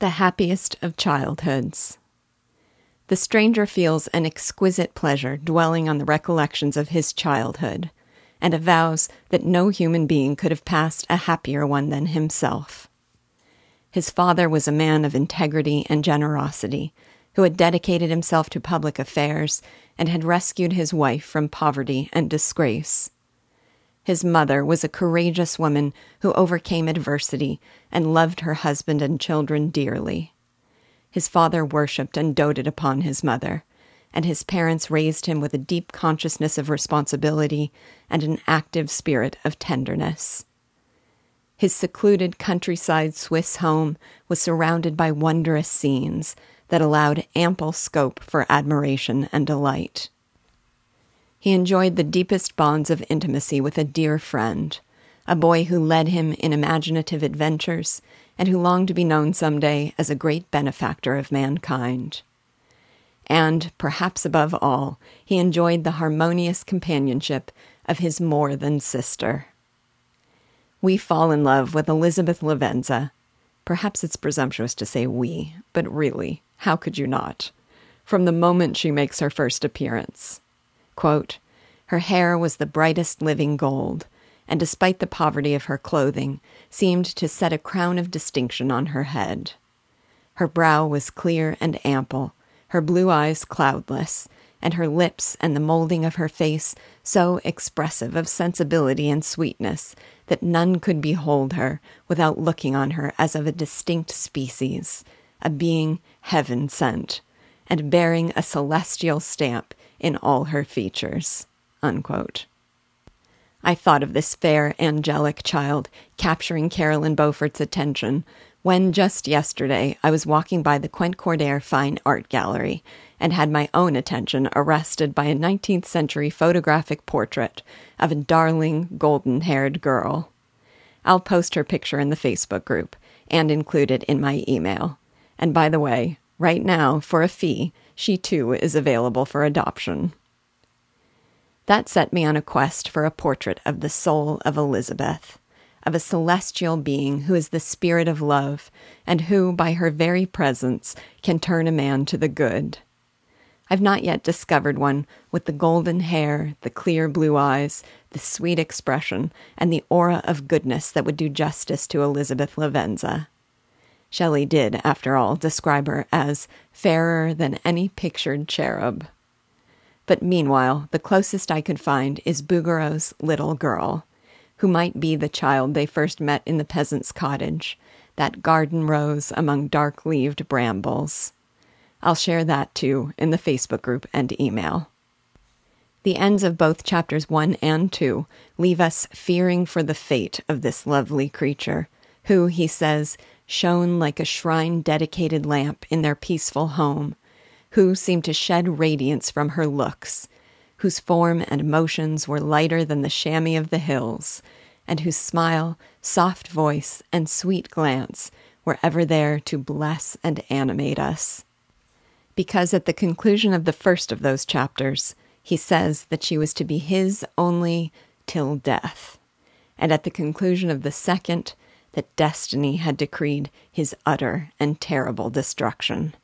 The happiest of childhoods. The stranger feels an exquisite pleasure dwelling on the recollections of his childhood, and avows that no human being could have passed a happier one than himself. His father was a man of integrity and generosity, who had dedicated himself to public affairs and had rescued his wife from poverty and disgrace. His mother was a courageous woman who overcame adversity and loved her husband and children dearly. His father worshipped and doted upon his mother, and his parents raised him with a deep consciousness of responsibility and an active spirit of tenderness. His secluded countryside Swiss home was surrounded by wondrous scenes that allowed ample scope for admiration and delight. He enjoyed the deepest bonds of intimacy with a dear friend, a boy who led him in imaginative adventures and who longed to be known some day as a great benefactor of mankind. And, perhaps above all, he enjoyed the harmonious companionship of his more than sister. We fall in love with Elizabeth Lavenza. Perhaps it's presumptuous to say we, but really, how could you not? From the moment she makes her first appearance. Quote, her hair was the brightest living gold, and despite the poverty of her clothing, seemed to set a crown of distinction on her head. Her brow was clear and ample, her blue eyes cloudless, and her lips and the molding of her face so expressive of sensibility and sweetness that none could behold her without looking on her as of a distinct species, a being heaven sent, and bearing a celestial stamp in all her features. Unquote. I thought of this fair, angelic child capturing Carolyn Beaufort's attention when just yesterday I was walking by the Quent Cordair Fine Art Gallery and had my own attention arrested by a 19th century photographic portrait of a darling, golden haired girl. I'll post her picture in the Facebook group and include it in my email. And by the way, right now, for a fee, she too is available for adoption. That set me on a quest for a portrait of the soul of Elizabeth, of a celestial being who is the spirit of love, and who, by her very presence, can turn a man to the good. I've not yet discovered one with the golden hair, the clear blue eyes, the sweet expression, and the aura of goodness that would do justice to Elizabeth Lavenza. Shelley did, after all, describe her as fairer than any pictured cherub. But meanwhile, the closest I could find is Bouguereau's little girl, who might be the child they first met in the peasant's cottage, that garden rose among dark leaved brambles. I'll share that too in the Facebook group and email. The ends of both chapters 1 and 2 leave us fearing for the fate of this lovely creature, who, he says, shone like a shrine dedicated lamp in their peaceful home, who seemed to shed radiance from her looks, whose form and motions were lighter than the chamois of the hills, and whose smile, soft voice, and sweet glance were ever there to bless and animate us. Because at the conclusion of the first of those chapters, he says that she was to be his only till death, and at the conclusion of the second, that destiny had decreed his utter and terrible destruction.